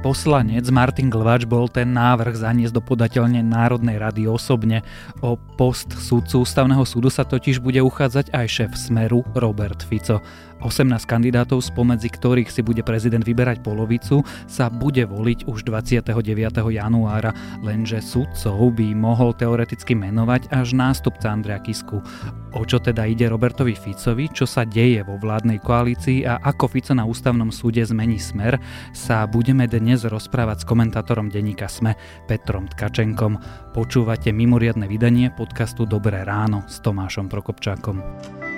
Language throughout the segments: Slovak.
Poslanec Martin Glvač bol ten návrh zaniesť do podateľne Národnej rady osobne. O post súdcu ústavného súdu sa totiž bude uchádzať aj šéf Smeru Robert Fico. 18 kandidátov, spomedzi ktorých si bude prezident vyberať polovicu, sa bude voliť už 29. januára, lenže sudcov by mohol teoreticky menovať až nástupca Andrea Kisku. O čo teda ide Robertovi Ficovi, čo sa deje vo vládnej koalícii a ako Fico na ústavnom súde zmení smer, sa budeme dnes rozprávať s komentátorom denníka SME Petrom Tkačenkom. Počúvate mimoriadne vydanie podcastu Dobré ráno s Tomášom Prokopčákom.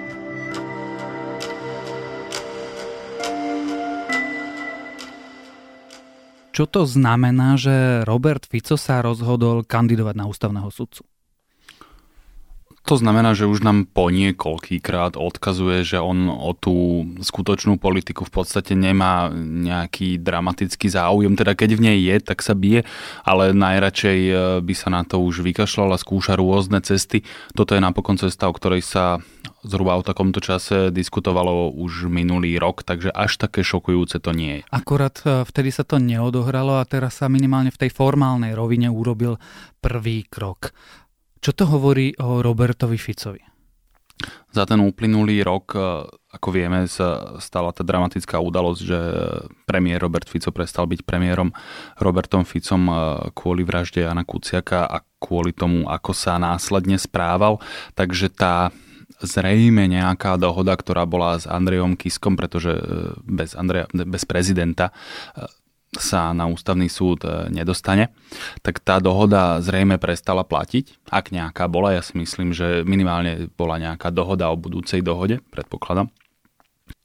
Čo to znamená, že Robert Fico sa rozhodol kandidovať na ústavného sudcu? To znamená, že už nám po niekoľkýkrát odkazuje, že on o tú skutočnú politiku v podstate nemá nejaký dramatický záujem. Teda keď v nej je, tak sa bije, ale najradšej e, by sa na to už vykašľal a skúša rôzne cesty. Toto je napokon cesta, o ktorej sa zhruba o takomto čase diskutovalo už minulý rok, takže až také šokujúce to nie je. Akorát e, vtedy sa to neodohralo a teraz sa minimálne v tej formálnej rovine urobil prvý krok. Čo to hovorí o Robertovi Ficovi? Za ten uplynulý rok, e, ako vieme, sa stala tá dramatická udalosť, že premiér Robert Fico prestal byť premiérom Robertom Ficom e, kvôli vražde Jana Kuciaka a kvôli tomu, ako sa následne správal. Takže tá zrejme nejaká dohoda, ktorá bola s Andrejom Kiskom, pretože e, bez, Andreja, bez prezidenta e, sa na ústavný súd e, nedostane, tak tá dohoda zrejme prestala platiť. Ak nejaká bola, ja si myslím, že minimálne bola nejaká dohoda o budúcej dohode, predpokladám.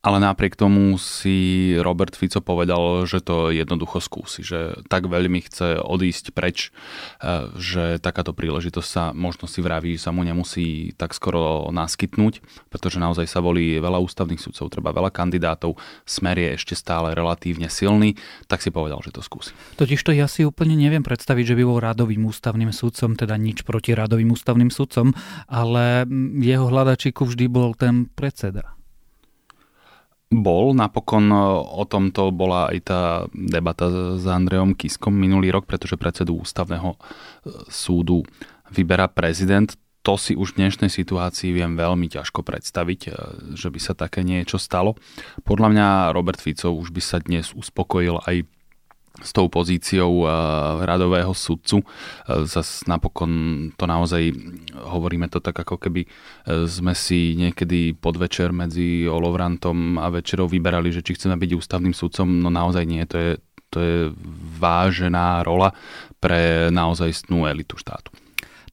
Ale napriek tomu si Robert Fico povedal, že to jednoducho skúsi, že tak veľmi chce odísť preč, e, že takáto príležitosť sa možno si vraví, sa mu nemusí tak skoro naskytnúť, pretože naozaj sa volí veľa ústavných sudcov, treba veľa kandidátov, smer je ešte stále relatívne silný, tak si povedal, že to skúsi. Totiž to ja si úplne neviem predstaviť, že by bol radovým ústavným sudcom, teda nič proti radovým ústavným sudcom, ale jeho hľadačíku vždy bol ten predseda bol. Napokon e, o tomto bola aj tá debata s Andreom Kiskom minulý rok, pretože predsedu ústavného e, súdu vyberá prezident. To si už v dnešnej situácii viem veľmi ťažko predstaviť, e, že by sa také niečo stalo. Podľa mňa Robert Fico už by sa dnes uspokojil aj s tou pozíciou uh, radového sudcu. Uh, zas napokon to naozaj, hovoríme to tak, ako keby uh, sme si niekedy podvečer medzi Olovrantom a večerou vyberali, že či chceme byť ústavným sudcom, no naozaj nie, to je, to je vážená rola pre naozaj snú elitu štátu.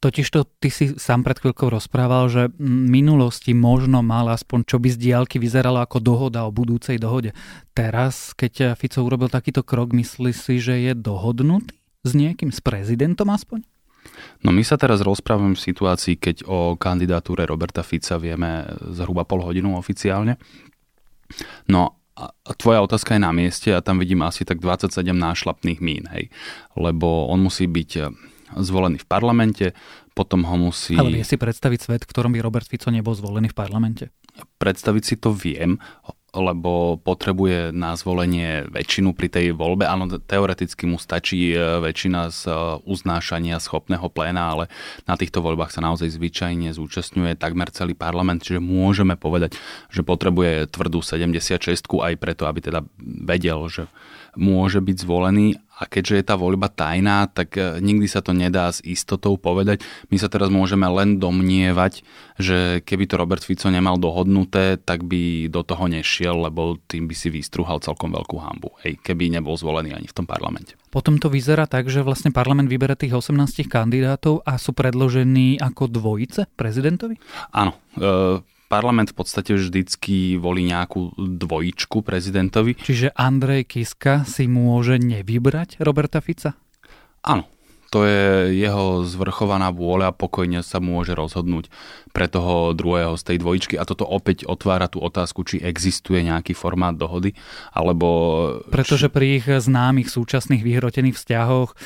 Totižto ty si sám pred chvíľkou rozprával, že v minulosti možno mal aspoň čo by z diálky vyzeralo ako dohoda o budúcej dohode. Teraz, keď Fico urobil takýto krok, myslíš si, že je dohodnutý s niekým, s prezidentom aspoň? No my sa teraz rozprávame v situácii, keď o kandidatúre Roberta Fica vieme zhruba pol hodinu oficiálne. No a tvoja otázka je na mieste a tam vidím asi tak 27 nášlapných mín, hej. Lebo on musí byť zvolený v parlamente, potom ho musí... Ale vie si predstaviť svet, v ktorom by Robert Fico nebol zvolený v parlamente? Predstaviť si to viem, lebo potrebuje na zvolenie väčšinu pri tej voľbe. Áno, teoreticky mu stačí e, väčšina z e, uznášania schopného pléna, ale na týchto voľbách sa naozaj zvyčajne zúčastňuje takmer celý parlament, čiže môžeme povedať, že potrebuje tvrdú 76 aj preto, aby teda vedel, že môže byť zvolený a keďže je tá voľba tajná, tak e, nikdy sa to nedá s istotou povedať. My sa teraz môžeme len domnievať, že keby to Robert Fico nemal dohodnuté, tak by do toho nešiel, lebo tým by si vystruhal celkom veľkú hambu, hej, keby nebol zvolený ani v tom parlamente. Potom to vyzerá tak, že vlastne parlament vyberá tých 18 kandidátov a sú predložení ako dvojice prezidentovi? Áno. E, parlament v podstate vždycky volí nejakú dvojičku prezidentovi. Čiže Andrej Kiska si môže nevybrať Roberta Fica? Áno, to je jeho zvrchovaná vôľa, pokojne sa môže rozhodnúť pre toho druhého z tej dvojičky a toto opäť otvára tú otázku, či existuje nejaký formát dohody, alebo... Pretože pri ich známych súčasných vyhrotených vzťahoch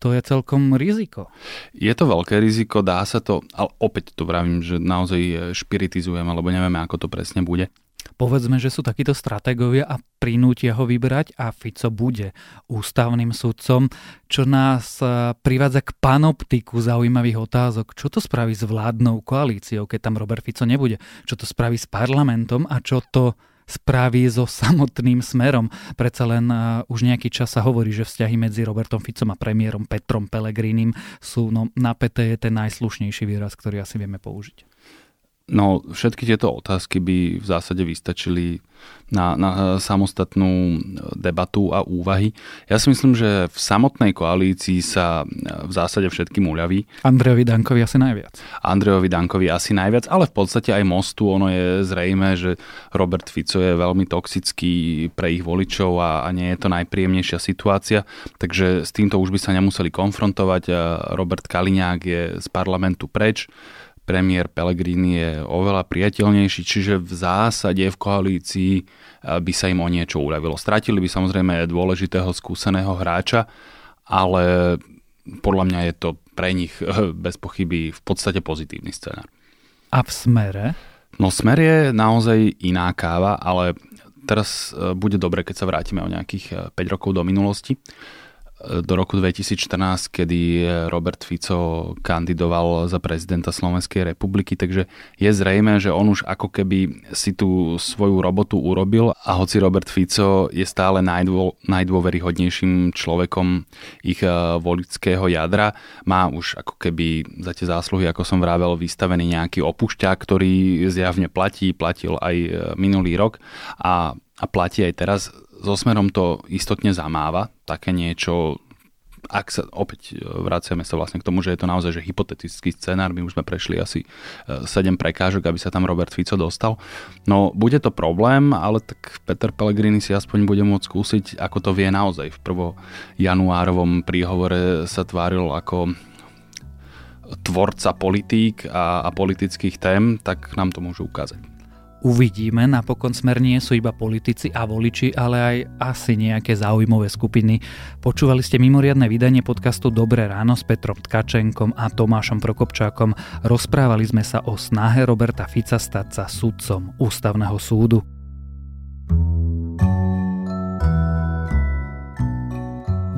to je celkom riziko. Je to veľké riziko, dá sa to, ale opäť to vravím, že naozaj špiritizujeme, lebo nevieme, ako to presne bude. Povedzme, že sú takíto stratégovia a prinútia ho vybrať a Fico bude ústavným sudcom, čo nás e, privádza k panoptiku zaujímavých otázok. Čo to spraví s vládnou koalíciou, keď tam Robert Fico nebude? Čo to spraví s parlamentom a čo to spraví so samotným smerom. Predsa len uh, už nejaký čas sa hovorí, že vzťahy medzi Robertom Ficom a premiérom Petrom Pelegrínim sú no, napäté je ten najslušnejší výraz, ktorý asi vieme použiť. No, všetky tieto otázky by v zásade vystačili na, na samostatnú debatu a úvahy. Ja si myslím, že v samotnej koalícii sa v zásade všetkým uľaví. Andrejovi Dankovi asi najviac. Andrejovi Dankovi asi najviac, ale v podstate aj mostu ono je zrejme, že Robert Fico je veľmi toxický pre ich voličov a, a nie je to najpríjemnejšia situácia, takže s týmto už by sa nemuseli konfrontovať. Robert Kaliňák je z parlamentu preč premiér Pellegrini je oveľa priateľnejší, čiže v zásade v koalícii eh, by sa im o niečo uľavilo. Stratili by samozrejme dôležitého skúseného hráča, ale podľa mňa je to pre nich eh, bez pochyby v podstate pozitívny scenár. A v smere? No smer je naozaj iná káva, ale teraz eh, bude dobre, keď sa vrátime o nejakých 5 rokov do minulosti do roku 2014, kedy Robert Fico kandidoval za prezidenta Slovenskej republiky, takže je zrejme, že on už ako keby si tú svoju robotu urobil a hoci Robert Fico je stále najdô, najdôveryhodnejším človekom ich eh, volického jadra, má už ako keby za tie zásluhy, ako som vravel, vystavený nejaký opušťák, ktorý zjavne platí, platil aj eh, minulý rok a, a platí aj teraz so smerom to istotne zamáva, také niečo, ak sa opäť e, vraciame sa vlastne k tomu, že je to naozaj že hypotetický scenár, my už sme prešli asi 7 e, prekážok, aby sa tam Robert Fico dostal. No, bude to problém, ale tak Peter Pellegrini si aspoň bude môcť skúsiť, ako to vie naozaj. V prvo januárovom príhovore sa tváril ako tvorca politík a, a politických tém, tak nám to môžu ukázať uvidíme. Napokon smer nie sú iba politici a voliči, ale aj asi nejaké zaujímavé skupiny. Počúvali ste mimoriadne vydanie podcastu Dobré ráno s Petrom Tkačenkom a Tomášom Prokopčákom. Rozprávali sme sa o snahe Roberta Fica stať sa sudcom ústavného súdu.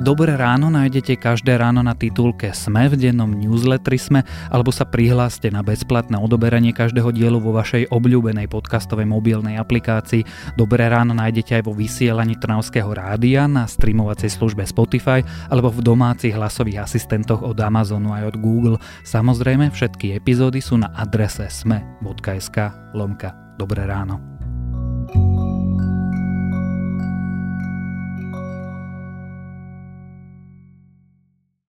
Dobré ráno nájdete každé ráno na titulke Sme v dennom newsletteri Sme alebo sa prihláste na bezplatné odoberanie každého dielu vo vašej obľúbenej podcastovej mobilnej aplikácii. Dobré ráno nájdete aj vo vysielaní Trnavského rádia na streamovacej službe Spotify alebo v domácich hlasových asistentoch od Amazonu aj od Google. Samozrejme všetky epizódy sú na adrese sme.sk lomka Dobré ráno.